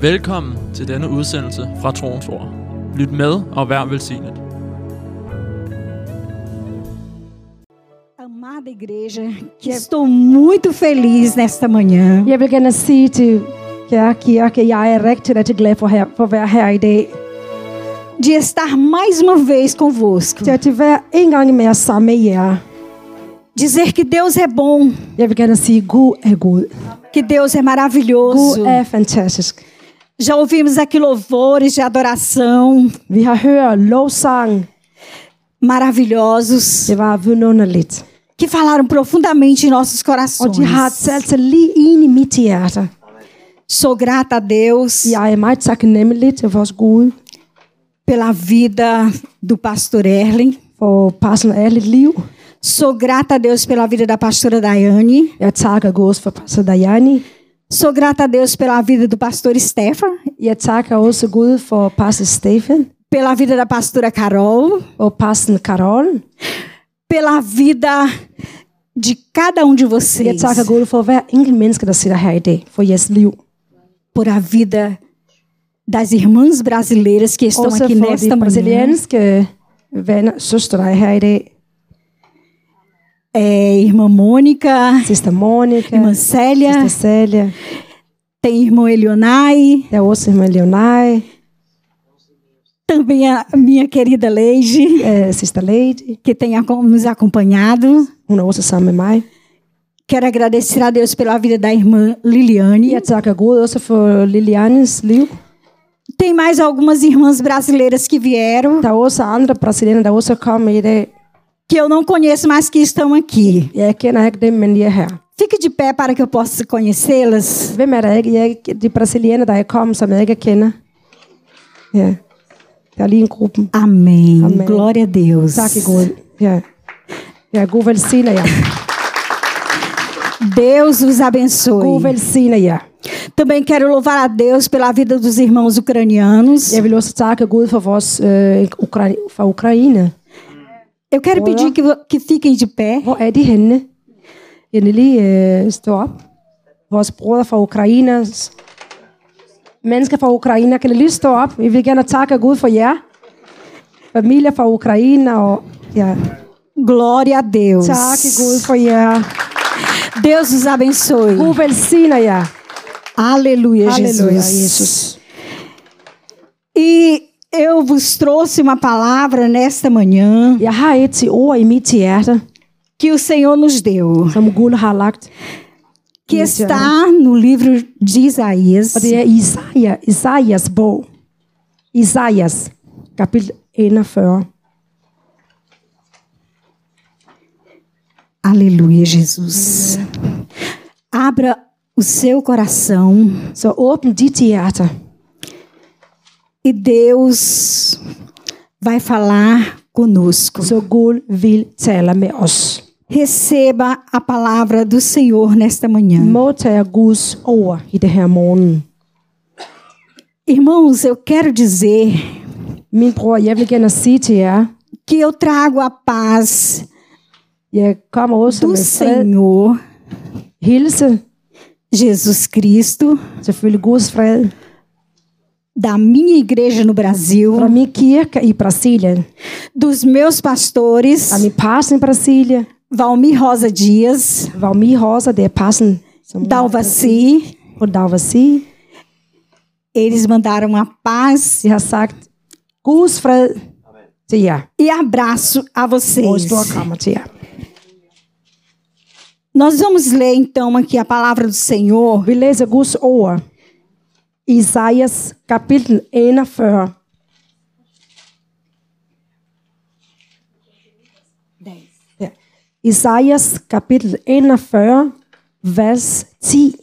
Velkommen til denne udsendelse fra Troens Ord. Lyt med og vær velsignet. Amada igreja, que estou muito feliz nesta manhã Jeg vil gerne sige til jer kirke, at jeg er rigtig, rigtig glad for, her, for at være her i dag. de estar mais uma vez convosco. Til at være en gang mere sammen med jer. Dizer que Deus é bom, Jeg vil gerne sige, Gud er god. que Deus é maravilhoso. Gud er fantastisk. Já ouvimos aqui louvores de adoração Vi har hørt lovsang. maravilhosos Det var vidunderligt. que falaram profundamente em nossos Og de corações. har talt sig lige ind i mit hjerte. Sou grata a Deus Jeg er meget taknemmelig til vores Gud pela vida do pastor Erlen. for af lidt liv. Sou grata a Deus pela vida da pastora Daiane. Jeg takker Gud for pastor Dajani. Sou grata a Deus pela vida do pastor Stefan, Jeg takker også Gud for pastor Stefan pela vida da pastora Carol, og pastor Karol. pela vida de cada um de Jeg vocês, takker Gud for hver enkelt menneske, der sidder her i dag, for jeres liv. por a vida das irmãs brasileiras que estão Også aqui for nesta de manhã. brasilianske venner, søstre, er her i dag. É, irmã Mônica, Sister Monica, irmã Célia, Sister Célia, tem irmã Elionai, er også irmã Leonai, também a minha querida Leide, øh, Sister Lady. que tem nos acompanhado. Også sammen med mig. Quero agradecer a Deus pela vida da irmã Liliane. Jeg takker Gud også for Lilianes liv. Tem mais algumas irmãs brasileiras que vieram, er også andre brasilianere, der også kommet i dag. Que eu não conheço, mas que estão aqui. Jeg kender ikke dem, men de er her. Fique de pé para que eu possa conhecê-las. Hvem er der ikke? Jeg, er de brasilianere, der er kommet, som jeg ikke kender. Ja. Der er lige en gruppe. Amém. Glória a Deus. Tak Gud. Ja. Ja, Gud velsigner jer. Deus os abençoe. Gud velsigner jer. Também quero louvar a Deus pela vida dos irmãos ucranianos. Jeg vil også takke Gud for vores øh, Ukra- fra Ukraine. Eu quero pedir que, que fiquem de pé. Hvor er de henne? Vil lige øh, stå op. Vores brødre fra Ukraine. Mennesker fra Ukraine, kan I lige stå op? Vi vil gerne takke Gud for jer. Familier fra Ukraine. Og, ja. Glória a Deus. I Gud for jer. Deus os abençoe. Gud velsigner jer. Aleluia, Jesus. Jesus. E eu vos trouxe uma palavra nesta manhã Jeg har et til ord i mit hjerte, que o Senhor nos deu, som Gud har lagt. que está no livro de Isaías, Og det er Isaiah, Isaias bog. Isaias, kapitel 41. Aleluia, Jesus. Abra o seu coração Så åbn dit hjerte, e Deus vai falar conosco. så Gud vil tale med os. Receba a palavra do Senhor nesta manhã. Modtager Guds ord i det her morgen. Irmãos, eu quero dizer Min bror, jeg vil gerne sige til jer, que eu trago a paz jeg kommer også do med fred, Senhor hilse, Jesus Cristo, selvfølgelig Guds fred, da minha igreja no fra Brasil, min kirke i Brasilien, dos meus pastores, fra min passen i Brasilien, Valmir Rosa Dias, Valmi Rosa, er passen, Dalvaci. og Dalvasi, Eles mandaram a paz. De har sagt, Guds fred til jer, e abraço a vocês. Nós vamos ler então aqui a palavra do Senhor. Vi læser Guds ord. Isaias kapitel 41. Ja. Isaias kapitel 41, vers 10.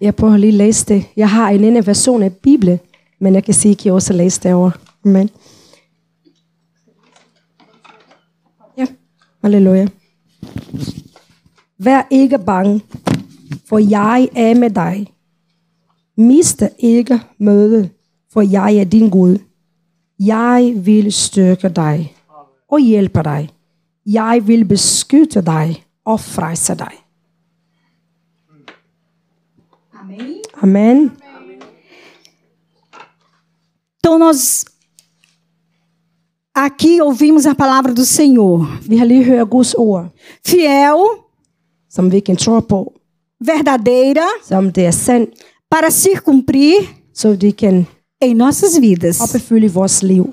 Jeg prøver lige at læse det. Jeg har en anden version af Bibelen, men jeg kan sige, at I også læse derovre. Amen. Ja, halleluja. Vær ikke bange, for jeg er med dig. Miste ikke møde, for jeg er din Gud. Jeg vil styrke dig og hjælpe dig. Jeg vil beskytte dig og frelse dig. Amen. Então nós aqui ouvimos a palavra do Senhor. Vi har lige hørt Guds ord, Fiel, som vi kan tro på, verdadeira, som det er sandt, para se cumprir så det kan em nossas vidas. opfylde vores liv.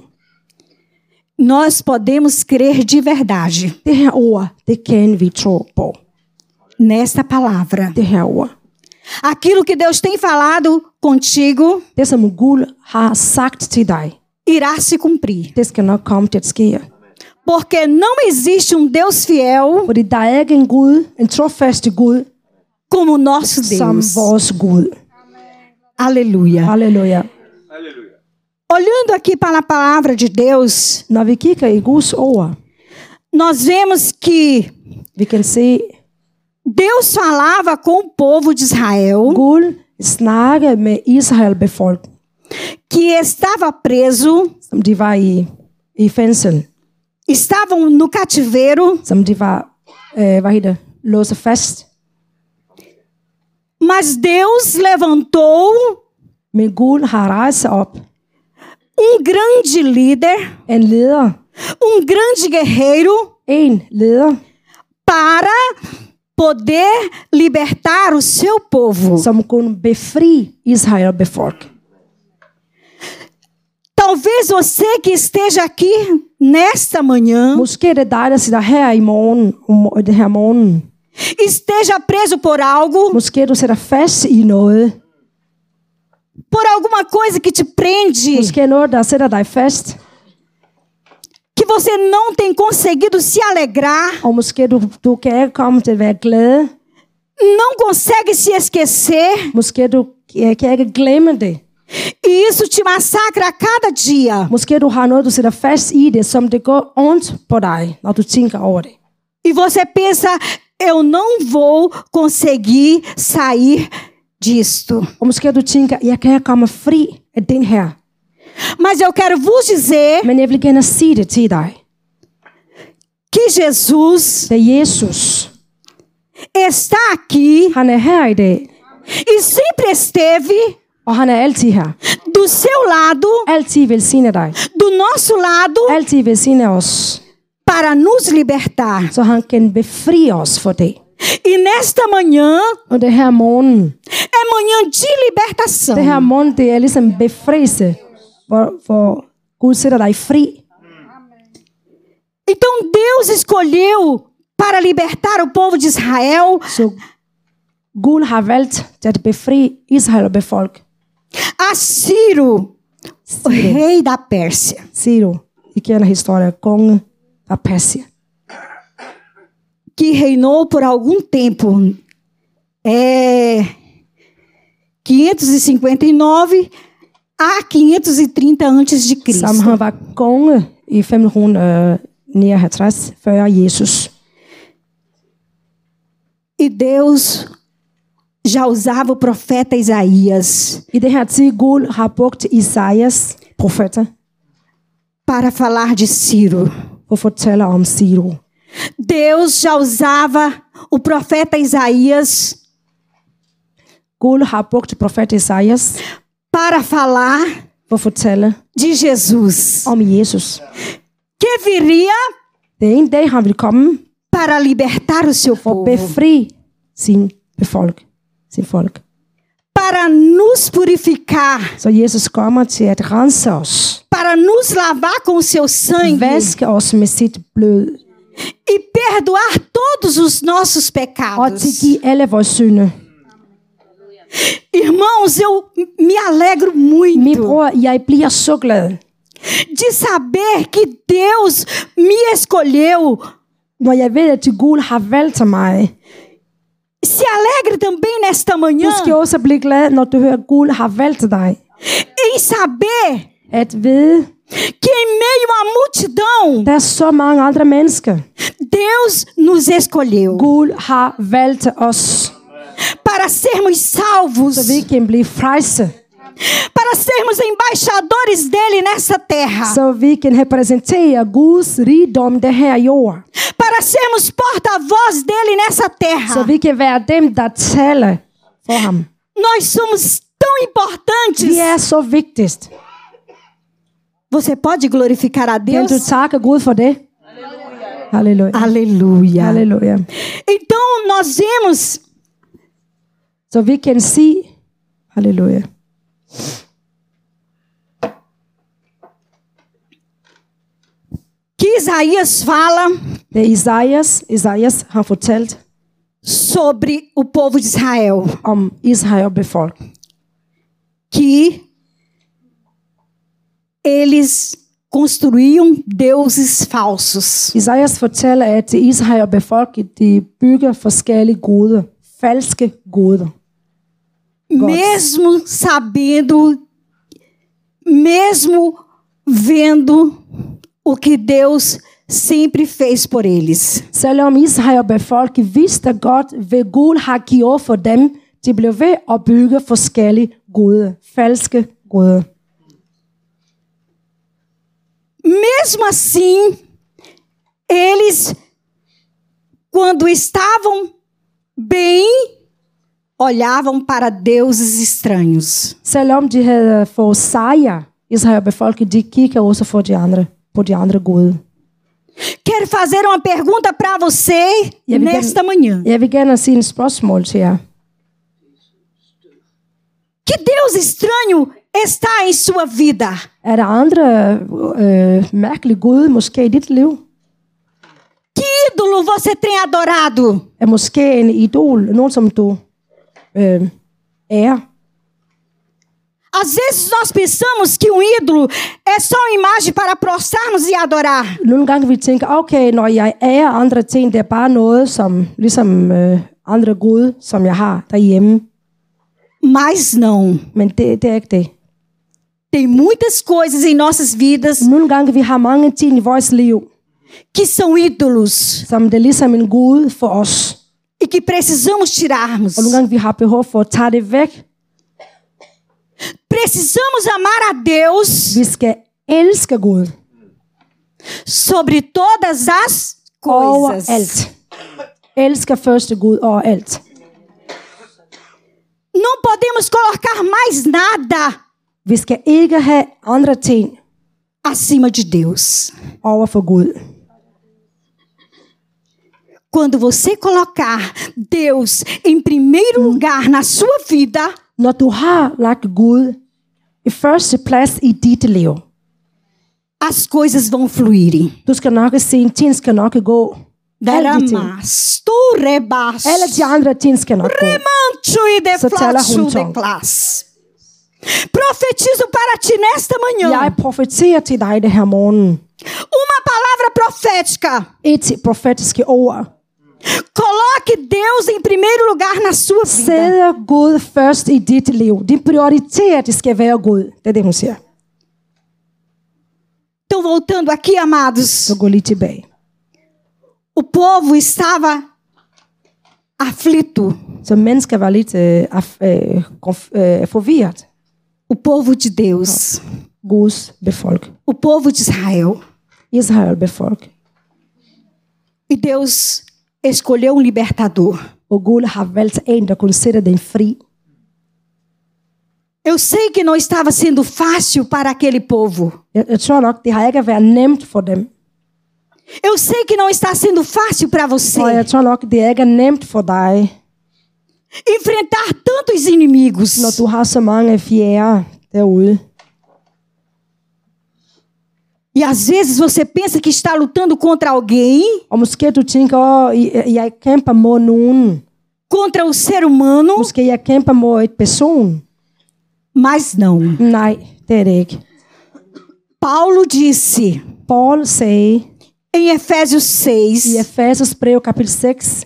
Nós podemos crer de verdade Det her ord, det kan vi tro på. nesta palavra. Det her ord. Aquilo que Deus tem falado contigo Det, som Gud har sagt til dig, irá se cumprir. det skal nok komme til at ske. Porque não existe um Deus fiel Fordi der er ikke en Gud, en trofaste Gud, como nosso som Deus. vores Gud. Aleluia. Halleluja. Olhando aqui para a palavra de Deus, Når vi kigger i Guds ord, nós vemos que vi kan se, Deus falava com o povo de Israel Gud snakke med Israel que estava preso, som de var i, i fængsel, estavam no cativeiro, som de var, øh, hvad hedder det, låst fast. mas Deus levantou Men Gud har rejst sig op, um grande líder, en leder, um grande guerreiro en leder, para poder libertar o seu povo. som kunne befri Israel befolk. Talvez você que esteja aqui nesta manhã Måske er det dig, der sidder her i morgen, om det her morgen. esteja preso por algo, Måske du sætter fast i noget. por alguma coisa que te prende, Måske er noget, der sætter dig fast. que você não tem conseguido se alegrar, Og måske du, du kan ikke komme til at være glad. não consegue se esquecer, Måske du kan ikke glemme det. E isso te massacra a cada dia. Måske du har noget, du sætter fast i det, som det går ondt på dig, når du tænker over det. E você pensa, eu não vou conseguir sair disto. Og måske du tænker, jeg kan komme fri af den her. Mas eu quero vos dizer Men jeg vil gerne sige det til dig. que Jesus Det Jesus. está aqui Han er her i dag. e sempre esteve Og han er altid her. do seu lado, Altid velsigne dig. do nosso lado, Altid velsigne os. para nos libertar. Så han kan befri os for det. E nesta manhã Og det her morgen, é manhã de libertação. det her morgen, det er ligesom befrielse, hvor, hvor Gud sætter dig fri. Então Deus escolheu para libertar o povo de Israel Så Gud har valgt at befri Israel og befolk. A Ciro, o rei da Pérsia. I kender historien, konge af Persien. que reinou por algum tempo. É 559 a 530 antes de Cristo. han var konge i 559 før Jesus. E Deus já usava o profeta Isaías I det her tid, Gud har brugt Isaias, profeter, para falar de Ciro. for om Siro. Deus já usava o profeta Isaías Gud har brugt profet Isaias para falar for de Jesus, om Jesus. que viria Det en dag, han vil komme para libertar o seu for povo, befri sin befolk, sin folk. para nos purificar, Så Jesus kommer til at rense os, para nos lavar com o seu sangue vaske os med sit blod e perdoar todos os nossos og pecados. tilgive alle vores synder. Irmãos, eu me alegro Min muito bror, jeg bliver så glad, de saber que Deus me escolheu. når jeg ved, at Gud har valgt mig. Se alegre também nesta manhã skal også blive glad, når du hører, Gud har valgt dig. em saber At vide, que em meio à multidão, der er så mange andre mennesker. Deus nos escolheu Gud har valgt os, para sermos salvos så vi kan blive. Para sermos embaixadores dele nessa terra, så vi kan repræsentere Guds rigdom det her jord. para sermos porta-voz dele nessa terra. vi kan være dem, der taler for ham. Nós somos tão importantes. Vi er så vigtigst. Você pode glorificar a Kan Deus? du takke Gud for det? Halleluja. Aleluia. Halleluja. Então nós vemos Så vi kan sige, halleluja. Que Isaías fala Det er Isaias. Isaias har fortalt sobre o povo de Israel, om Israel befolk. que eles construíam deuses falsos. Isaias fortæller, at Israel befolket de bygger forskellige guder. Falske guder. Mesmo sabendo, mesmo vendo o que Deus sempre fez por eles. Selvom Israel befolket vidste godt, hvad Gud har gjort for dem, de blev ved at bygge forskellige guder. Falske guder. Mesmo assim, eles, quando estavam bem, olhavam para deuses estranhos. Selvom de havde fået sejr, Israel befolket, de kigger også for de andre, på de andre guder. Quero fazer uma pergunta para você a Viviane- nesta manhã. Jeg vil gerne sige en spørgsmål til jer. Que Deus estranho está em sua vida? Er der andre øh, mærkelige guder måske i dit liv? Que ídolo você tem adorado? Er måske en idol, nogen som du øh, ærer? Às vezes nós pensamos que um ídolo é só uma imagem para prostrarmos e adorar. Nogle gange vi tænker, okay, når jeg ærer andre ting, det er bare noget som, ligesom øh, andre gud, som jeg har derhjemme. Mas não. Men det, det er ikke det. Tem muitas coisas em nossas vidas Nogle gange vi har mange ting i vores liv, que são ídolos som det er ligesom en gud for os. E que precisamos tirarmos. Og nogle gange vi har behov for at tage det væk. Precisamos amar a Deus Vi skal elske Gud sobre todas as coisas. overalt. Elsker første Gud overalt. Não podemos colocar mais nada Vi skal ikke have andre ting acima de Deus. over for Gud. Quando você colocar Deus em primeiro lugar na sua vida, Når du har lagt Gud i første plads i dit liv, as coisas vão fluírem. du skal nok se, en ting skal nok gå. Alle de ting. Daramas, tu rebas, Alle de andre ting skal nok gå. remancho e de Så taler hun flacho de classe. Profetizo para ti nesta manhã Jeg profeterer til dig det her morgen. uma palavra profética. Et profetiske ord. Coloque Deus em primeiro lugar na sua vida. Sætter Gud først i dit liv. Din prioritet skal være Gud. Det er det, hun. Então, voltando aqui, amados, o povo estava aflito. Så mennesker var lidt øh, af, øh, konf- øh, forvirret. O povo de Deus, Guds befolk. o povo de Israel. Israel befolk. E Deus escolheu um libertador. Dem fri. Eu sei que não estava sendo fácil para aquele povo. Eu sei que não está sendo fácil para você enfrentar tantos inimigos. når du har så mange fjerde derude. E às vezes você pensa que está lutando contra alguém, Og måske du tænker, åh, jeg, jeg kæmper mod nogen. contra o ser humano, Måske jeg kæmper mod et person. mas não. Nej, det er det ikke. Paulo disse Paul sagde em Efésios 6 i Efesos brev kapitel 6,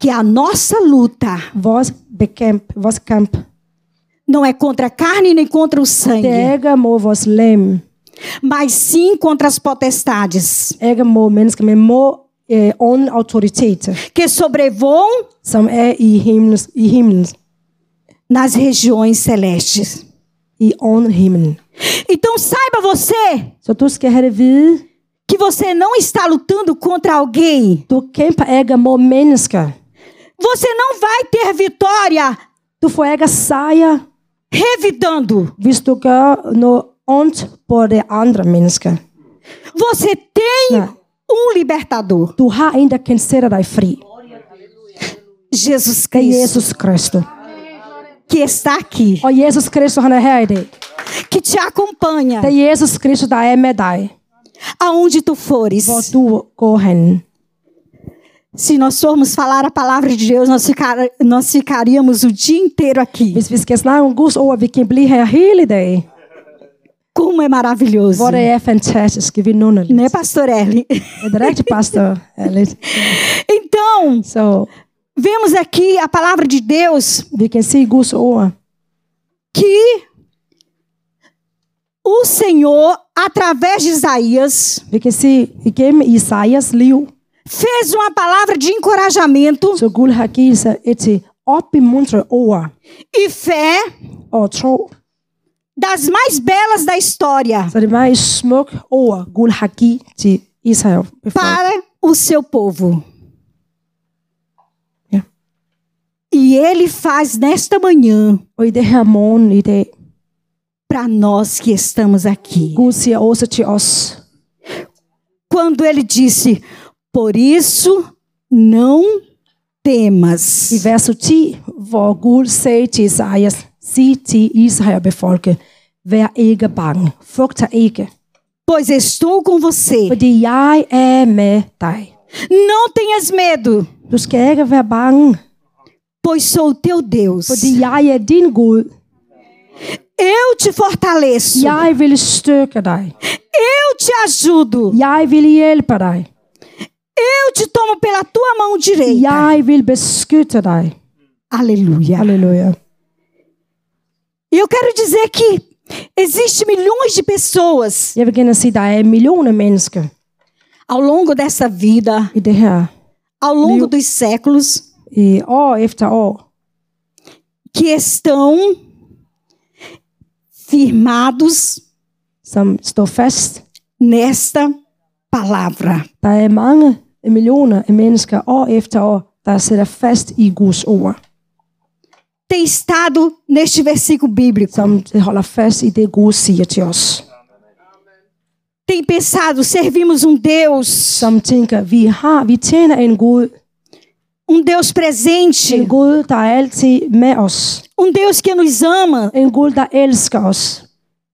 que a nossa luta vores bekæmp, vores kamp, não é contra a carne nem contra o det sangue, er ikke mod vores lem, mas sim contra as potestades ikke mod mennesker, men mod øh, ånden autoriteter, que sobrevoam som er i himlen, i himlen nas regiões celestes. i åndhimlen. Então saiba você Så du skal have det vide, que você não está lutando contra alguém. du kæmper ikke mod mennesker. Você não vai ter vitória Du får ikke sejr, revidando. hvis du gør noget ondt på de andre mennesker. Você tem um libertador, Du har en, der kan sætte dig fri. Jesus er Cristo, Jesus Kristus. que está aqui, Og Jesus Kristus, han er her i dag. que te acompanha Det er Jesus Kristus, der er med dig, aonde tu fores. hvor du går hen. Se nós formos falar a palavra de Deus, nós, ficar, nós ficaríamos o dia inteiro aqui. Hvis vi skal snakke om Guds ord, vi kan blive her hele dag, Como é maravilhoso. hvor det er fantastisk, vi nunder lidt. Né, pastor? Er det rigtigt, pastor? Lidt. Então, Så vemos aqui a palavra de Deus vi kan se Guds ord, que o Senhor, através de Isaías, Isaias liv, fez uma palavra de encorajamento ord e fé. Das mais belas da história para o seu povo. E ele faz nesta manhã para nós que estamos aqui. Quando ele disse: Por isso não temas. i vers 10, hvor Gud sagde til Isaias, sig til Israel befolke, vær ikke bange, frygt dig ikke, Pois estou com você. fordi jeg er med dig. Não tenhas medo, Du skal ikke være bange, pois sou teu Deus. fordi jeg er din Gud. Eu te fortaleço. Jeg vil styrke dig. Eu te ajudo. Jeg vil hjælpe dig. Eu te tomo pela tua mão direita. Jeg vil beskytte dig. Aleluia. Halleluja. E eu quero dizer que existe milhões de pessoas Jeg vil gerne sige, der er millioner mennesker ao longo dessa vida, i det her, ao longo dos séculos, i år efter år, que estão firmados som står fast. nesta palavra. Der er mange millioner af mennesker år efter år, der sætter fast i Guds ord, Tem estado neste versículo bíblico. som holder fast i det, Gud siger til os. Tem pensado, servimos um Deus, Som tænker, vi har, vi tjener en Gud, um Deus presente, en Gud, der er altid med os, um Deus que nos ama. En Gud, der elsker os,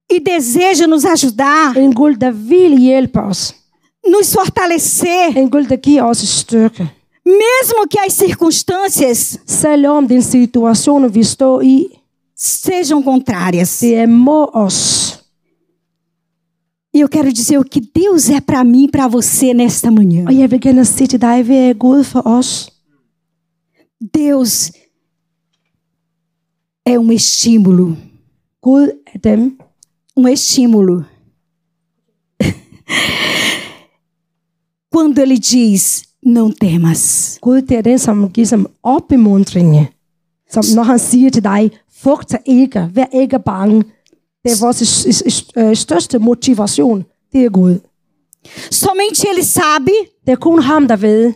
e deseja nos ajudar, en Gud, der vil hjælpe os, nos fortalecer, en Gud, der giver os styrke. Mesmo que as circunstâncias Selvom den situation, vi står i, sejam contrárias. det er mod os. E eu quero dizer o que Deus é para mim e para você nesta manhã. Og jeg vil gerne sige til dig, hvad er Gud for os? Deus é um estímulo, Gud er dem, um estímulo. Quando ele diz: "Não temas". Gud det er den, som giver som opmuntring. Som når han siger til dig, frugt dig ikke, vær ikke bange. Det er vores øh, største motivation, det er Gud. Somente ele sabe Det er kun ham, der ved,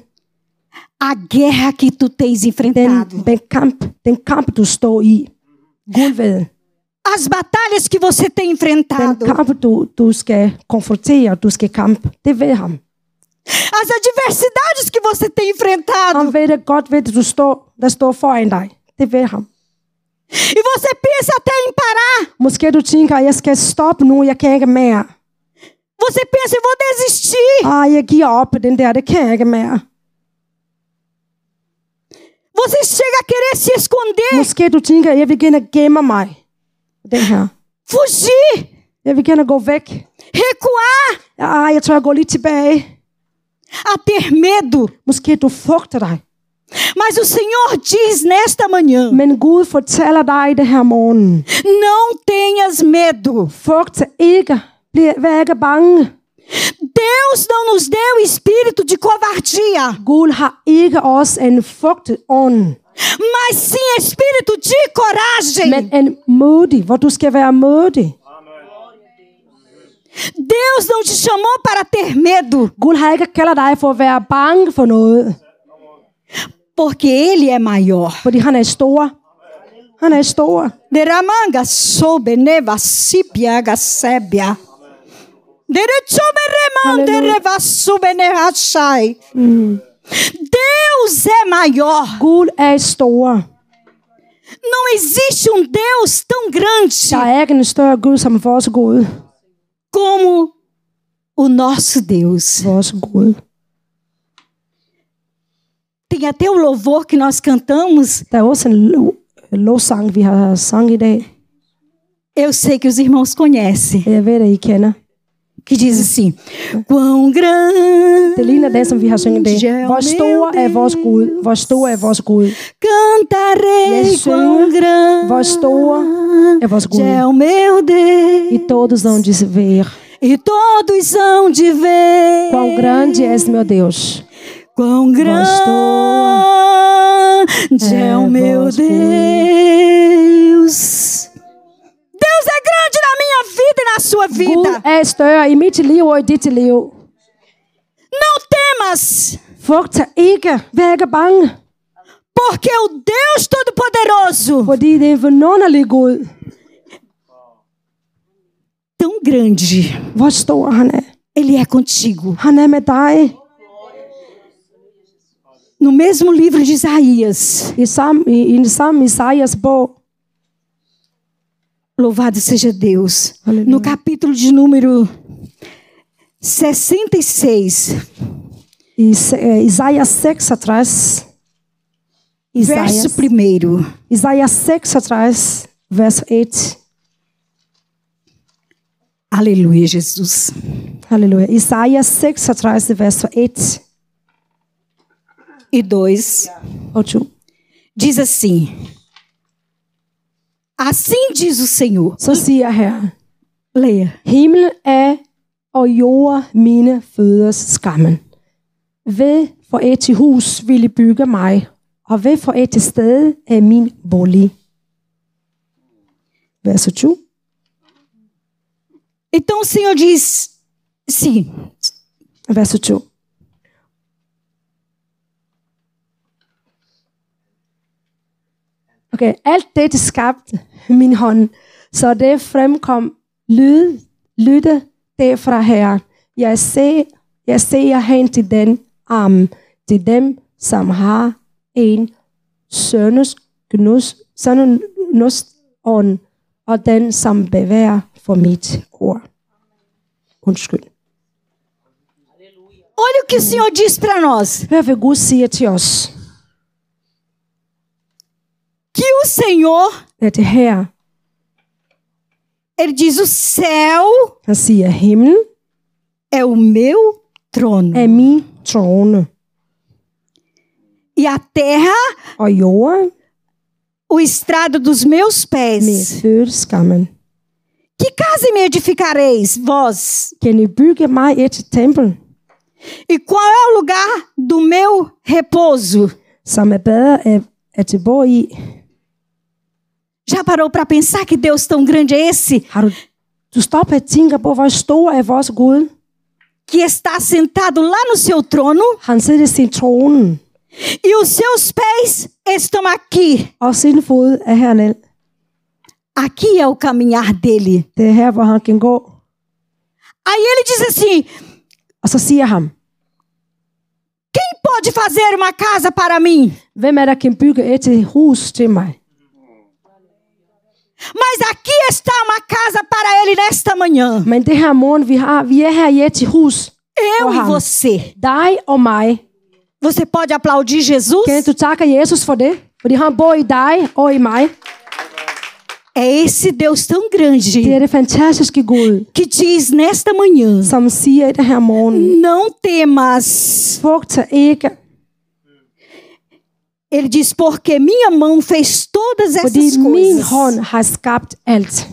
a guerra que tu tens enfrentado, den, den, kamp, den kamp, du står i. Gud ved. as batalhas que você tem Den enfrentado, kamp, du, du skal konfrontere, du skal kamp. Det ved ham. As adversidades que você tem enfrentado. Han ved det godt, ved det, du står, der står foran dig. Det ved ham. E você pensa até em parar. Måske du tænker, jeg skal stoppe nu, jeg kan ikke mere. Você pensa, eu vou desistir. Ah, jeg giver op den der, det kan jeg ikke mere. Você chega a querer se esconder, Måske du tænker, jeg vil gerne gemme mig. Den her. fugir, Jeg vil gerne gå væk. recuar, Ah, jeg lidt tilbage. A ter medo. Måske du frygter dig. Mas o Senhor diz nesta manhã: Men Gud fortæller dig det her morgen. não tenhas medo. Frygt ikke. Bliv, vær ikke bange. Deus não nos deu espírito de covardia, Gud har ikke os en frygtet ånd. mas sim espírito de coragem. men en modig, hvor du skal være modig. Deus não te chamou para ter medo, Gud har ikke kaldet dig for at være bange for noget, porque Ele é maior. fordi han er stor. Han er stor. Deramanga nehachai. Deus é maior. Gud er stor. Não existe um Deus tão grande Der er ikke en større Gud som vores Gud. Como o nosso Deus. Gud. Tem até o louvor que nós cantamos. I dag. Eu sei que os irmãos conhecem. At I kender. Que diz assim: Quão grande Det ligner den, som vi har sunget i dag. Hvor stor er vores Gud? Hvor stor er vores Gud? cantarei, quão grande hvor stor er vores Gud? é o meu Deus. E todos hão de ver E todos hão de ver quão grande és meu Deus. quão grande é, é o meu vós, Deus. E na sua vida. er større i mit liv og i dit liv. Não temas, Frugt ikke. Vær ikke bange, porque o Deus Todo-Poderoso, fordi det er Gud. tão grande, Hvor stor han er. Ele é contigo. Han er med dig. No mesmo livro de Isaías, I, samme Isaias bog, louvado seja Deus. Aleluia. No capítulo de número 66, i Se- eh, Isaias 66, verso Isaias, primeiro. Isaias 66, vers 1. Aleluia, Jesus. Halleluja. Isaias 36, vers 1 E dois og 2. diz assim: Assim diz o Senhor. Så siger Herren, Leia. Himmel er og jord mine føders skammen. Ved for et til hus vil I bygge mig, og ved for et til sted er min bolig. Vers 2. Então o Senhor diz: Sim, Vers 2. Okay, alt dette skabte min hånd, så det fremkom lyd, lytte derfra her. Jeg ser, jeg ser hen til den arm, til dem, som har en sønnes gnus, sønnes ånd, og den, som bevæger for mit ord. Undskyld. olha o que o Senhor diz para nós: Gud siger til os. Que o Senhor, At det her, Ele diz: O céu han siger, himlen é o meu trono, er min trone, e a terra og jorden o estrado dos meus pés. Que casa me edificareis, vós? Kan I bygge mig et tempel, E qual é o lugar do meu repouso? som er bedre at, at til bo i? Já parou para pensar que Deus tão grande é esse? Har du, du stopper og tænker på, hvor stor er vores Gud? Que está sentado lá no seu trono Han sidder i sin trone, e os seus pés estão aqui. og sin fod er hernede. Aqui é o caminhar dele. Det er her, hvor han kan gå. Aí ele diz assim: Og så siger han, Quem pode fazer uma casa para mim? hvem er der kan bygge et hus til mig? Mas aqui está uma casa para ele nesta manhã. Men det her morgen, vi har, vi er her i et hus. Eu e você. Dig og mig. Você pode aplaudir Jesus? Kan du takke Jesus for det? Fordi han bor i dig og i mig. É esse Deus tão grande que diz nesta manhã: Não temas. Ele diz: Porque minha mão fez todas essas min coisas. hånd har skabt alt.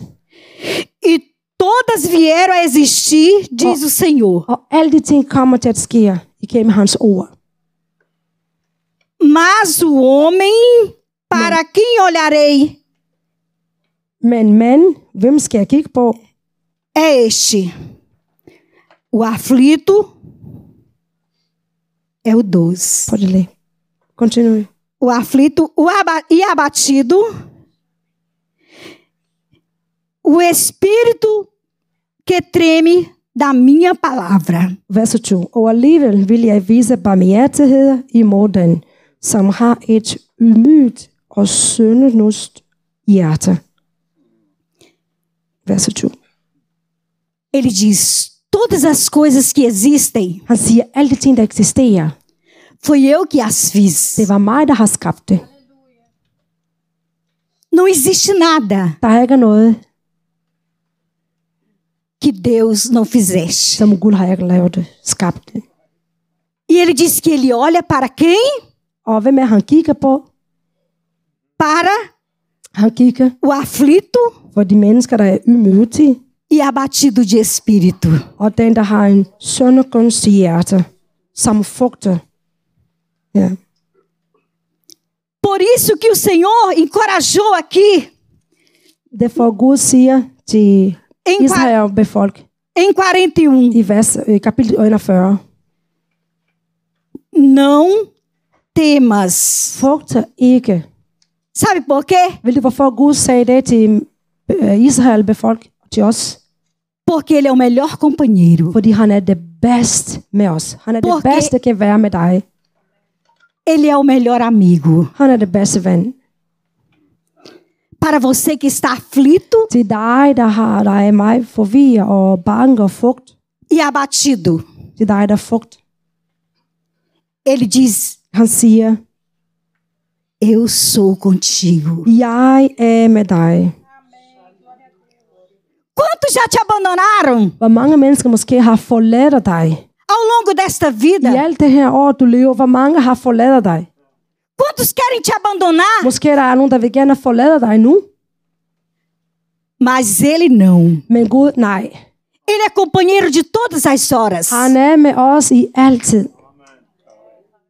E todas vieram a existir, diz o Senhor. Og alle de ting kommer til at ske igennem hans ord. Mas o homem, para quem olharei, Men hvem skal jeg kigge på? é este: o aflito é o 12. Prøv lige at læse. Continue. O aflito o aba e abatido, o espírito que treme da minha palavra. Vers 2. Og alligevel vil jeg vise barmhjertighed imod den, som har et ydmygt og syndenust hjerte. Vers 2. Ele diz: todas as coisas que existem, Han siger, alle de ting, der eksisterer, foi eu que as fiz. det var mig, der har skabt det. Não existe nada Der er ikke noget, que Deus não fizesse. som Gud har ikke lavet det, skabt det. E ele diz que ele olha para quem? Og hvem er han kigger på? Para Han kigger o aflito for de mennesker, der er ydmyge, e abatido de espírito. og den, der har en søndergunstig hjerte, som frugter. Ja. Por isso que o Senhor encorajou aqui Derfor Gud siger til em, Israel befolk em 41: i vers, i kapitel 41. Não temas. Frugter ikke. Sabe por quê? Ved du, hvorfor Gud sagde det til øh, Israel befolk, til os? Porque Ele é o melhor companheiro. Fordi han er det bedste med os. Han er det Porque- bedste, der kan være med dig. Ele é o melhor amigo. Han er det bedste ven. Para você que está aflito Til dig, der har dig mig forvirret og bange og frugt. e abatido, Til dig, der er frugt. Ele diz: Han siger, Eu sou contigo. jeg er med dig. Quantos já te abandonaram Hvor mange mennesker måske har forladt dig? Ao longo desta I vida? alt det her år, du lever, hvor mange har forladt dig? Quantos querem te abandonar? Måske der er nogen, der vil gerne forlade dig nu. Mas Ele não. Men Gud, nej. Ele é companheiro de todas as horas. Han er med os i altid.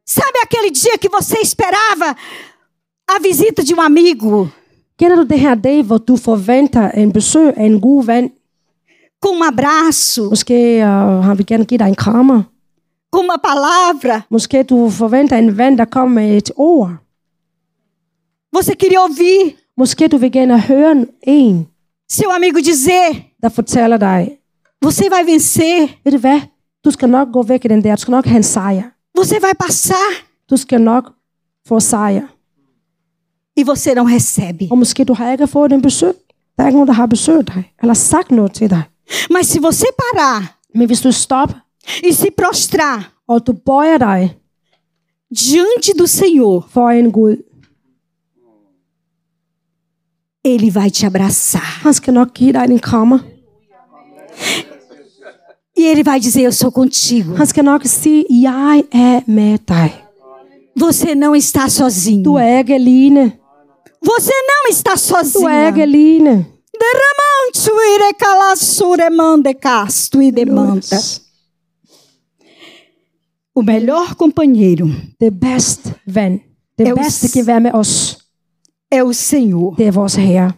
Sabe aquele dia que você esperava a visita de um amigo Kender du det her dag, hvor du forventer en besøg af en god ven? Com um abraço, Måske uh, han vil gerne give dig en krammer. com uma palavra? Måske du forventer en ven, der kommer med et ord. Você queria ouvir Måske du vil gerne høre en, seu amigo dizer: der fortæller dig, Você vai vencer, ved du hvad? Du skal nok gå væk i den der. Du skal nok have en sejr. você vai passar. Du skal nok få sejr. E você não recebe. Og måske du har ikke fået en besøg. Der er ikke nogen, der har besøgt dig, eller sagt noget til dig. Mas se você parar Men hvis du stopper, e se prostrar og du bøjer dig diante do Senhor, for en Gud, Ele vai te abraçar. han skal nok give dig en krammer. E Ele vai dizer: Eu sou contigo. Han skal nok sige, jeg er med dig. Você não está sozinho. Du er ikke alene. Você não está Du er sozinho. ikke alene. Derramante calassure casto e demanda. O melhor companheiro ven, det Er jo bedste s- kan være med os, é o Senhor. det er vores Herre.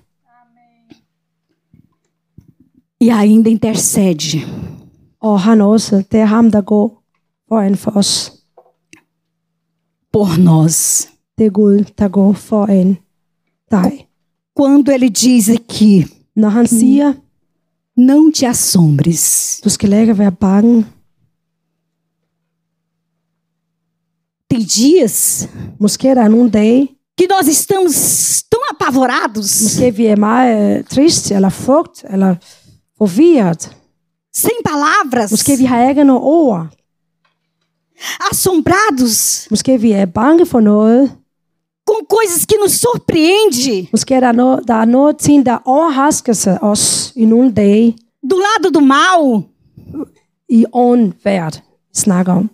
E ainda intercede. Og han også, det er ham, der går foran for os. por nós. Det er Gud, der går foran dig. Quando ele diz aqui, Når han siger, não te assombres. du skal ikke være bange. Tem dias Måske der er nogle dage, que nós estamos tão apavorados, måske vi er meget øh, trist, eller frugt, eller forvirret. sem palavras, Måske vi har ikke noget ord. assombrados Måske vi er bange for noget. Com coisas que nos surpreende er er do lado do mal. i åndvært snakker om.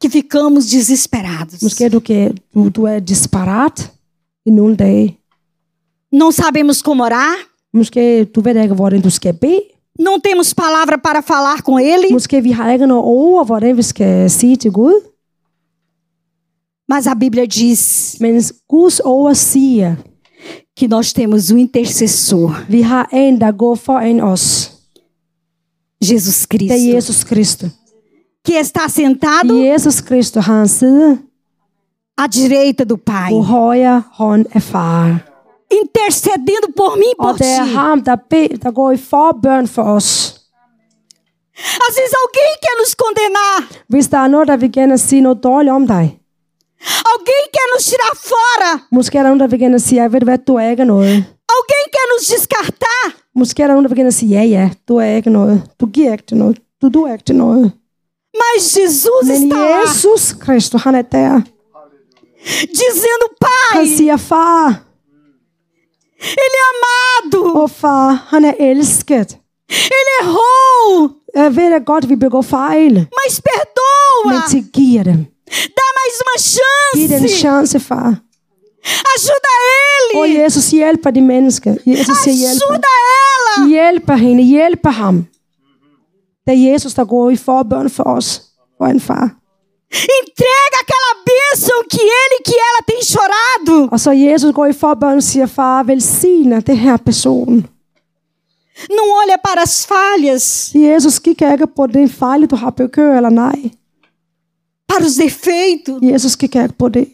que ficamos desesperados. Måske du, kan, du, du er desperat i nogle dage. Não sabemos como orar, Måske du ved ikke, hvordan du skal bede. não temos palavra para falar com Ele, Måske vi har ikke noget ord, hvordan vi skal sige til Gud. Mas a Bíblia diz Men Guds ord siger, que nós temos um intercessor, vi har en, der går foran os. Jesus Det er Cristo, Jesus Kristus. que está sentado Jesus Kristus har à direita do Pai, på højre hånd af far. intercedendo por mim e por Og det er ti. ham, der, bed, der går i forbøn for os. Às vezes alguém quer nos condenar, Hvis der er noget, der vil gerne sige noget dårligt om dig. Alguém quer nos tirar fora, ikke noget. alguém quer nos descartar. Mas Jesus Men está lá, Jesus der. dizendo: Pai, far, Ele é amado, han er elsket. Ele errou, Jeg ved da godt, vi begår fejl. mas perdoa, Men tilgiv dem. Dá mais uma Giv dem en chance, chance, far. ajuda Ele, Jesus hjælper de mennesker. Jesus siger, hjælper. ajuda ela. Hjælper hende, hjælper ham. Det er Jesus, der går i forbøn for os. For en far. Entrega aquela bênção que ele e que ela tem chorado. Og så Jesus går i forbøn og siger, far, velsigne det her person. Não olha para as falhas, Jesus kigger ikke på den fejl, du har begået eller nej. Para os defeitos. Jesus ikke på det.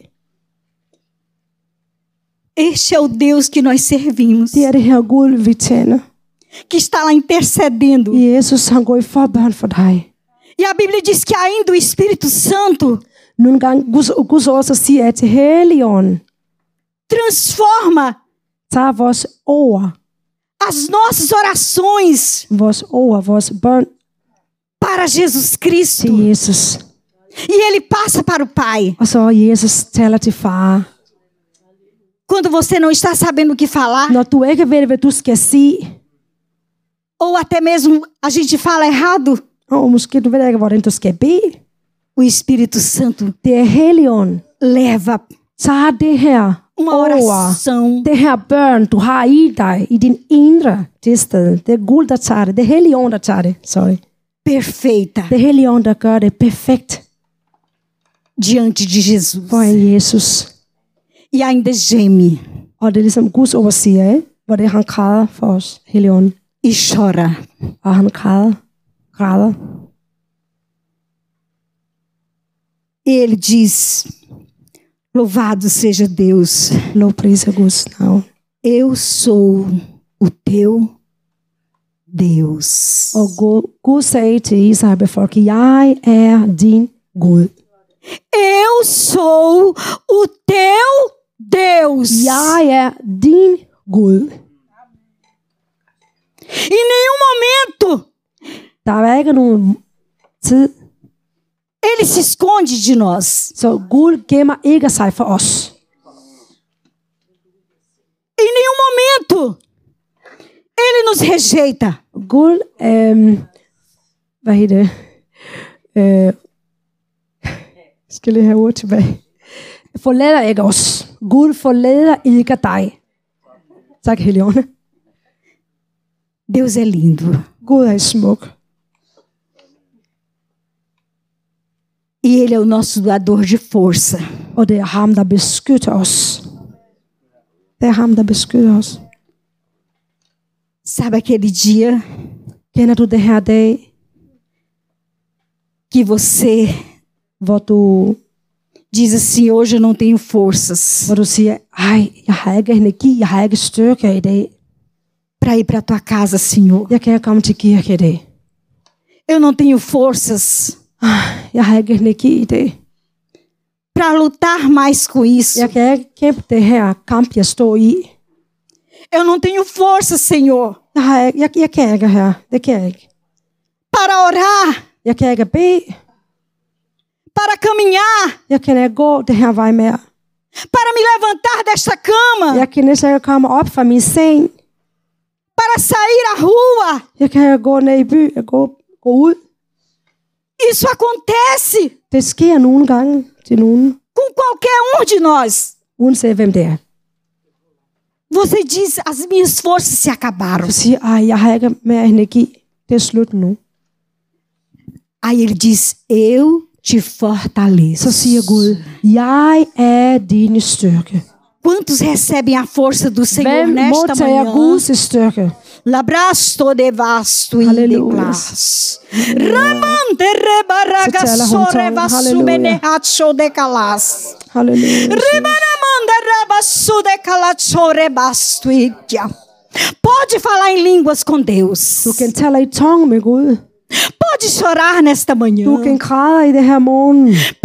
Este é o Deus que nós servimos, Det er det her Gud, vi tjener. que está lá intercedendo. Jesus, han går i forbøn for dig. E a Bíblia diz que ainda o Espírito Santo Nogle gange, Guds, ord så siger, at Helligånden transforma tager vores ord, as nossas orações vores ord, vores bøn para Jesus Cristo. Jesus. E ele passa para o Pai. Så Jesus taler til far. Quando você não está sabendo o que falar, Når du ikke ved, hvad du skal sige, ou até mesmo a gente fala errado, og måske du ved ikke, hvordan du skal bede, o Espírito Santo det er Helligånden. leva Tager det her uma oração det her børn, du har i dig, i din indre tilstand. Det er Gud, der tager det. Det er Helligånden, der tager det. Sorry. perfeita Det er Helligånden, der gør det perfekt diante de Jesus. foran Jesus. E ainda geme Og det er ligesom Guds ord siger, ikke? hvor det er, han græder for os, Helligånden. e chora. Og han græder, græder. E ele diz: Louvado seja Deus, Lovprise Guds navn. eu sou o teu Deus. Og Gud, Gud sagde til Israel folk, jeg er din Gud. Eu sou o teu Deus. Jeg er din Gud. Em nenhum momento Der er ikke nogen tid, ele se esconde de nós. så Gud gemmer ikke sig for os. Em nenhum momento ele nos rejeita. Gud, øhm, hvad hedder det? Øh, skal jeg have ord tilbage? Forlader ikke os. Gud forlader ikke dig. Tak, Helligånd. Deus é lindo. Gud er smuk. E ele é o nosso doador de força. Og det er ham, der beskytter os. Det er ham, der beskytter os. Sabe aquele dia Kender du det her dag, que você du, diz assim: hoje eu não tenho forças hvor du siger, ej, jeg har ikke energi, jeg har ikke styrke i dag. para ir para tua casa, Senhor. Jeg kan ikke komme til kirke i dag. Eu não tenho forças Ah, Jeg har ikke energi i dag. para lutar mais com isso. Jeg kan ikke kæmpe det her kamp, jeg står i. Eu não tenho forças, Senhor, Jeg, har ikke, jeg, jeg kan ikke her. Det kan jeg ikke. para orar, Jeg kan ikke bede. para caminhar, Jeg kan ikke gå det her vej mere. para me levantar desta cama, para sair à rua. Ud. Isso acontece Det sker nogle gange til nogen, com qualquer um de nós. uanset hvem det er. Você diz: as minhas forças se acabaram. Du siger, ej, jeg har ikke mere energi. Det er slut nu. Aí ele diz: Eu te siger Gud, jeg er din styrke. Quantos recebem a força do Senhor Hvem nesta manhã? Guds styrke? Labrasto devasto e Halleluja. declas. Ramante rebaraga Så taler hun tongue. soreva Halleluja. sumenehatso decalas. Halleluja. Rimanamanda rabasu decalacho rebasto idia. Pode falar em línguas com Deus. Du kan tale i tongue med Gud. Pode chorar nesta manhã. Du.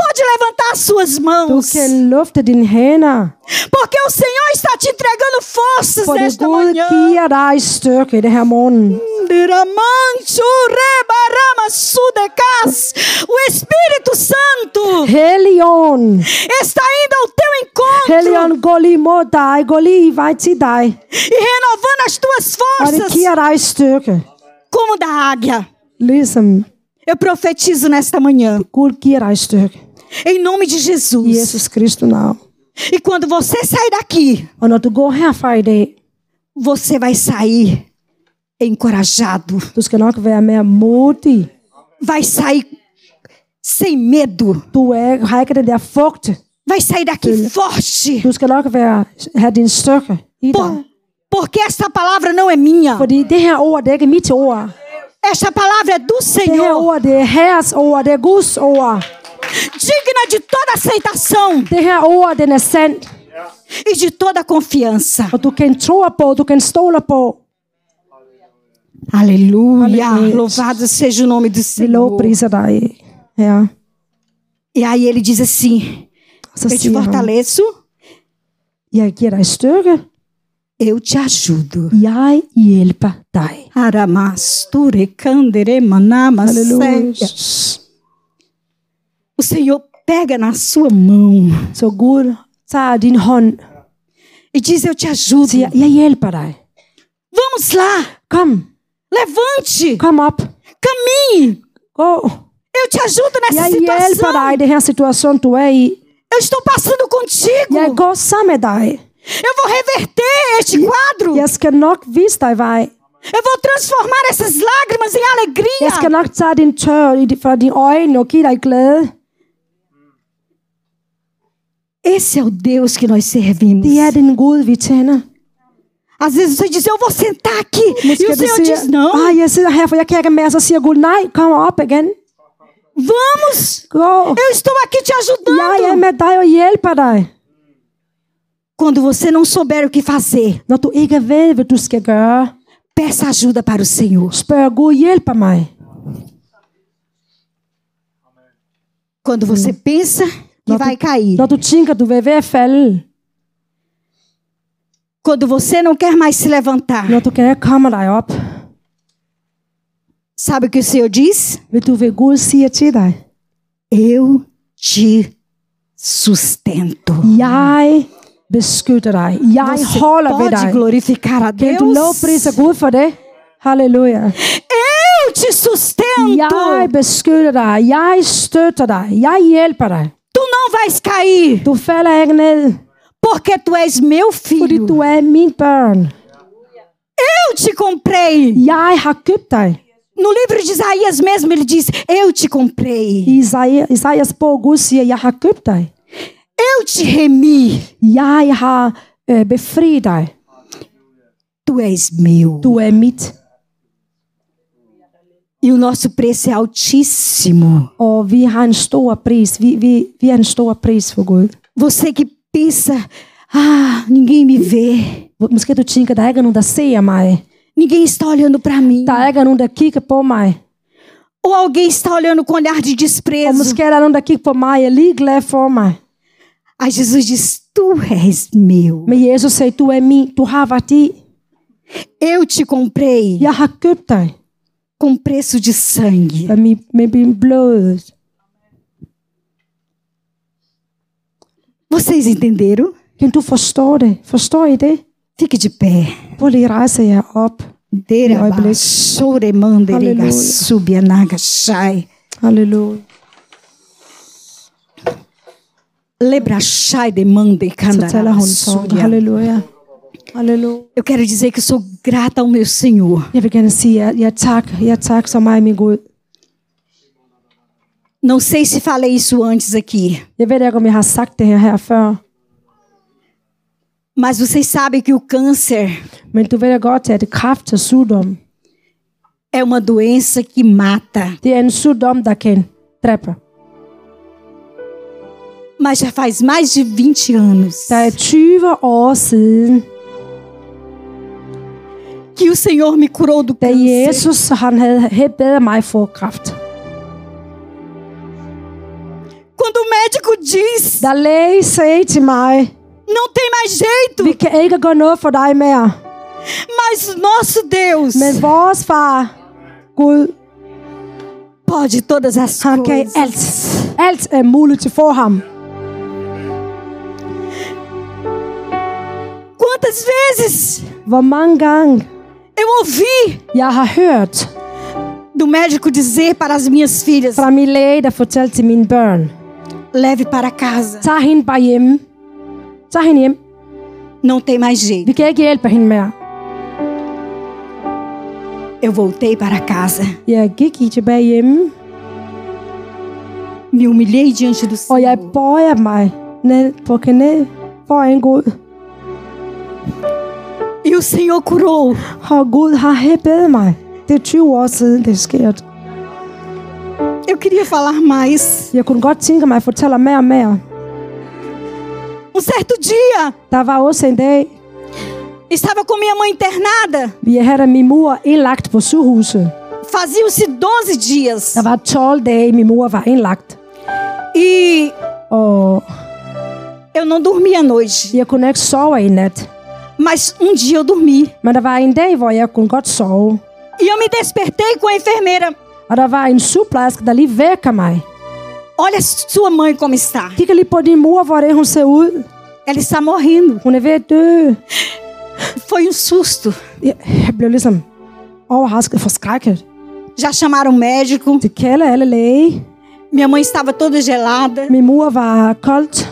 Pode levantar suas Du mãos. lufte dine hænder. Porque o Senhor está te entregando forças Fordi nesta Gud manhã. giver dig styrke i det her morgen. O Espírito Santo Helligånd. está indo ao teu encontro Helligånd går lige mod dig. Går lige i vej til dig. e renovando as tuas Og det forças giver dig styrke. como da águia. Ligesom Eu profetizo nesta manhã, em nome de Jesus. Jesus Kristus navn. E quando você sair daqui, você vai sair encorajado, vai sair sem medo, Du er, har ikke den der fugt. vai sair daqui forte. Du skal nok være, have din styrke i dig. Por, porque esta palavra não é minha. Fordi det her ord, det er ikke mit ord. Esta palavra é do Det Senhor, ord, det er Herres ord, det er Guds ord. digna de toda aceitação Det her ord, den er sandt. e de toda confiança. Og du kan tro på, du kan stole på. Aleluia. Aleluia. Louvado seja o nome do Senhor. dig, Herre. E aí ele diz assim: Eu te fortaleço, jeg giver dig styrke. Eu te ajudo. Jeg hjælper dig. Aramasture candere manama Halleluja. O Senhor pega na sua mão Så Gud tager din hånd e diz: Eu te ajudo. siger, jeg hjælper dig. Vamos lá, Kom, levante, kom op. caminhe. Gå. Eu te ajudo nessa Jeg hjælper situação. dig i den her situation, du er i. Eu estou passando contigo. Jeg går sammen med dig. Eu vou reverter este quadro. Jeg skal nok vise dig vej. Eu vou transformar essas lágrimas em Jeg skal alegria. nok tage din tør i- fra dine øjne og give dig glæde. Esse é o Deus que nós servimos. Det er den Gud, vi tænder. Às vezes você diz, eu vou sentar aqui. E Måske o du Senhor diz, não. ah, jeg sidder her, for jeg kan ikke mere. Så siger Gud, nej, kom op igen. Vamos. Gå. Eu estou aqui te Jeg er ajudando. med dig og hjælper dig. Quando você não souber o que fazer, Når du ikke ved, hvad du skal gøre, peça ajuda para o Senhor. spørg Gud, hjælper mig. Quando você pensa que vai cair. Når du tænker, du vil ved at falde. Quando você não quer mais se levantar. Når du komme dig op. Sabe o que o Senhor diz? Ved du, hvad Gud siger til dig? Eu te sustento. Jeg beskytter dig. Jeg Você holder ved dig. glorificar a Kan du Deus? lovprise Gud for det? Halleluja. Eu te sustento. Jeg beskytter dig. Jeg støtter dig. Jeg hjælper dig. Tu não vais cair, Du falder ikke ned, porque tu és meu fordi filho. du er min børn. Eu te comprei. Jeg har købt dig. No livro de Isaías mesmo ele diz: Eu te comprei. I Isaiah, Isaias bog, Gud siger, jeg har købt dig. Eu te remi. Jeg har øh, befriet dig. Tu és meu. Du er mit. E o nosso preço er altíssimo. Og vi har en stor pris. Vi, vi, vi har en stor pris for Gud. Você que pensa: Ah, ninguém me vê. Måske du tænker, der er ikke nogen, der ser mig. Ninguém está olhando para mim. Der er ikke nogen, der kigger på mig. Ou alguém está olhando com olhar de desprezo. måske er der nogen, der kigger på mig og er ligeglad for mig. Aí Jesus diz: Tu és meu. Men Jesus sagde, du er min. Du har værdi. Eu te comprei Jeg har købt dig com preço de sangue. med min, med min blod. Vocês entenderam? Kan du forstå det? Forstår I det? Fique de pé. Prøv lige at rejse jer op. øjeblik. Derabashoremanderega Halleluja. subianagashai. Halleluja. Lebrashai demande Så så. kandarabasuria. Halleluja. Halleluja. Eu quero dizer que sou grata ao meu Senhor. Jeg vil gerne sige, at jeg tak, jeg tak så meget, min Gud. Não sei se falei isso antes aqui, Jeg ved ikke, om jeg har sagt det her, her før. mas vocês sabem que o câncer Men du ved da godt, at kræft og sygdom, é uma doença que mata. det er en sygdom, der kan dræbe. Mas já faz mais de 20 anos Der er 20 år siden, que o Senhor me curou do da câncer. Jesus han havde helbredet mig for kræft. Quando o médico diz, Da læge sagde til mig, não tem mais jeito, vi kan ikke gøre noget for dig mere. mas nosso Deus Men vores far, Gud, pode todas as han kan coisas. alt. Alt er muligt for ham. Quantas vezes gange eu ouvi jeg har hørt do médico dizer para as minhas filhas: fra min fortalte børn, leve para casa, hjem. Tag hende hjem. não tem mais jeito. Vi kan ikke hjælpe hende mere. Eu voltei para casa, Jeg gik tilbage me humilhei diante do og jeg Senhor. bøjer mig ned på knæ foran Gud. E o Senhor curou. Og Gud har helbredet mig. Det 20 år siden, det skete. Eu queria falar mais. Jeg kunne godt tænke mig at fortælle mere og mere. Um certo dia, også en dag, estava com minha mãe internada. vi havde min mor indlagt på sygehuset. Faziam-se 12 dias. Der var 12 dage, min mor var indlagt. E Og eu não dormia à noite. jeg kunne ikke sove i nat. Mas um dia eu dormi. Men der var en dag, hvor jeg kunne godt sove. E eu me despertei com a enfermeira. Og der var en sygeplejerske, der lige vækker mig. Olha sua mãe como está. Kigger lige på din mor, hvordan hun ser ud. Ela está morrendo. Hun er ved at dø. Foi um susto. Jeg jeg blev ligesom overrasket, forskrækket. Já chamaram o médico. Det kalder alle læge. Minha mãe estava toda gelada. Min mor var koldt.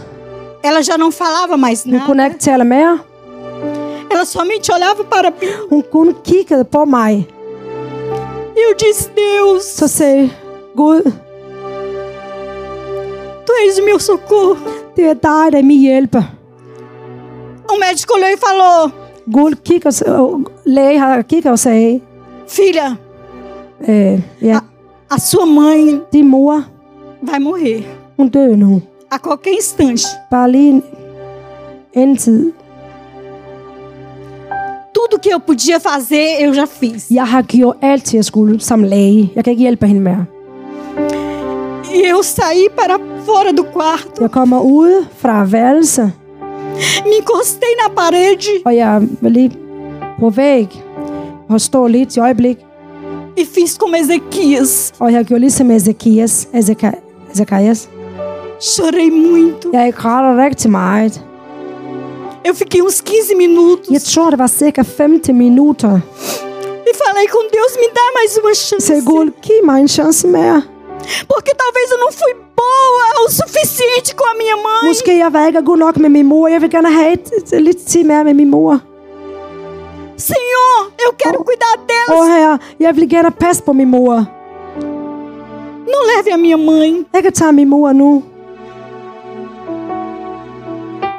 Ela já não falava mais Hun kunne nada. ikke tale mere. Ela somente olhava para mim. Hun kun kiggede på mig. Eu disse: Deus, Så sagde Gud, tu és o meu socorro. det er dig, der er min hjælper. O médico olhou e falou: Gud kigger, læge har kigget og sagde, Filha, øh, ja, a sua mãe din mor, vai morrer hun dør nu. a qualquer instante. Bare lige en, en tid. Tudo que eu podia fazer, eu já fiz. Jeg har gjort alt, jeg skulle som læge. Jeg kan ikke hjælpe hende mere. E eu saí para fora do quarto, Jeg kommer ud fra værelse, me encostei na parede og jeg var lige på væg og står lidt i øjeblik. e fiz como Ezequias. Og jeg gjorde ligesom Ezekias. Ezeka- Ezekias. Chorei muito. Jeg græder rigtig meget. Eu fiquei uns 15 minutos Jeg tror, det var cirka 15 minutter. e falei com Deus: me dá mais uma chance. Giv mig en chance mere. Porque talvez eu não fui boa o suficiente com a minha mãe. Måske jeg var ikke god nok med min mor. Jeg vil gerne have et, et, lidt tid mere med min mor. Senhor, eu quero cuidar dela. Åh herre, jeg vil gerne passe på min mor. Não leve a minha mãe. Kan tage min mor nu.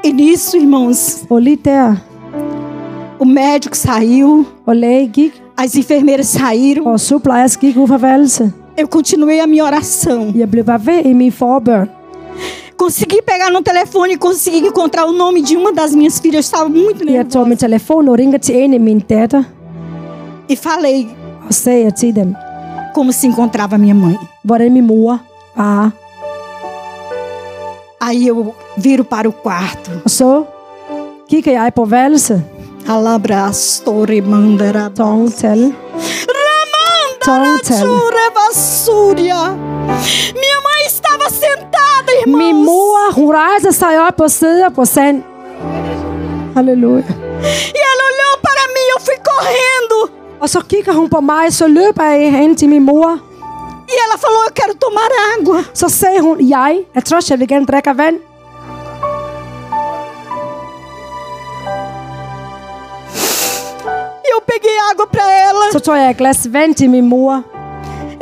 E nisso, irmãos, der, o médico saiu, gik, as enfermeiras saíram. og sygeplejerske gik ud fra. Eu continuei a minha oração. Jeg blev bare ved i min forbøn. Consegui pegar no telefone e consegui encontrar o nome de uma das minhas filhas. Eu estava muito Jeg tog nervosa. min telefon og ringede til en af mine datter, E falei og sagde til dem, como se encontrava minha mãe. hvordan min mor var. Aí eu viro para o quarto. Og så kigger jeg på værelse, Alabrastore mandara. tongtal, tongtal. Tsurevassúria. Minha mãe estava sentada, irmãos. Op og sidder på sand. Halleluja. E ela olhou para mim, eu fui correndo. Og så kigger hun på mig, så løber jeg hen til min mor. E ela falou: Eu quero tomar água. Så sagde hun, jeg, jeg tror, jeg vil gerne drikke vand. E eu peguei água para ela. Så tog jeg et glas vand til min mor.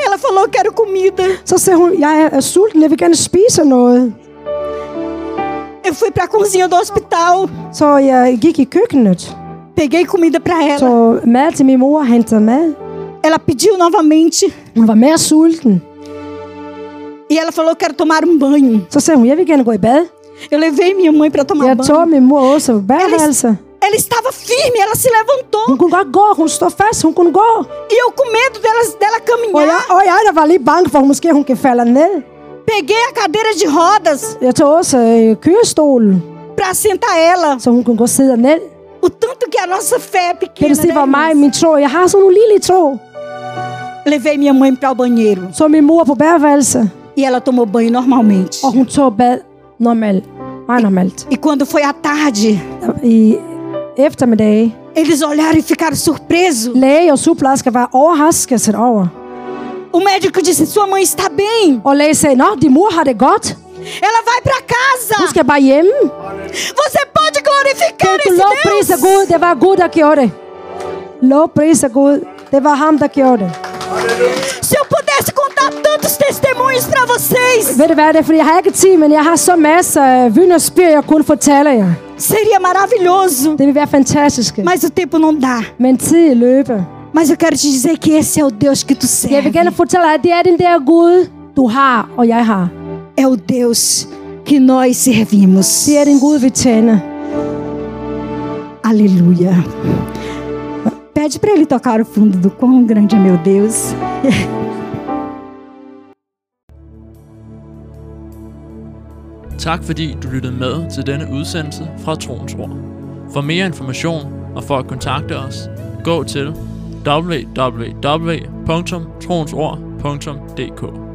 Ela falou, quero comida. Så sagde hun, jeg er, er sulten, jeg vil gerne spise noget. Eu fui pra cozinha do hospital, Så jeg gik i køkkenet, peguei comida pra ela. så mad til min mor hentede mad. Ela pediu novamente Hun var mere sulten. e ela falou, quero tomar um banho. Så sagde hun, jeg vil gerne gå i bad. Eu levei minha mãe pra tomar banho. tog min mor også på badeværelse. Ela estava firme, ela se levantou. E eu com medo dela, dela caminhar, peguei a cadeira de rodas pra sentar ela. så hun kunne gå og sidde ned. O tanto que a nossa fé é pequena, se, né, hvor mig irmãos? min tro? Jeg har sådan nogle lille tro. Levei minha mãe para o banheiro Så min mor på badeværelse, e ela tomou banho normalmente. og hun tog bad normalt. Meget normalt. E quando foi à tarde, I eftermiddag, eles olharam e ficaram surpresos. læge og sygeplejersker var overrasket over. O médico disse: Sua mãe está bem. Og læge sagde, nå, din mor har det godt. Ela vai para casa. Hun skal bare hjem. Você pode glorificar esse lovprise Deus. Gud? Det var Gud, der gjorde det. Lovprise Gud. Det var ham, der gjorde det. Se eu pudesse contar tantos testemunhos para vocês, Ved du hvad, det er, fordi jeg har ikke tid, men jeg har så masser af vidnesbyrd, jeg kunne fortælle jer. seria maravilhoso. Det vil være fantastisk. Mas o tempo não dá. Men tid løber. Mas eu quero te dizer que esse é o Deus que tu Jeg vil serve. gerne fortælle dig, at det er den der Gud, du har, og jeg har. É o Deus que nós servimos. Det er den Gud, vi tjener. Aleluia. Pede para ele tocar o fundo do quão grande é meu Deus. Tak fordi du lyttede med til denne udsendelse fra Troens Ord. For mere information og for at kontakte os, gå til www.troensord.dk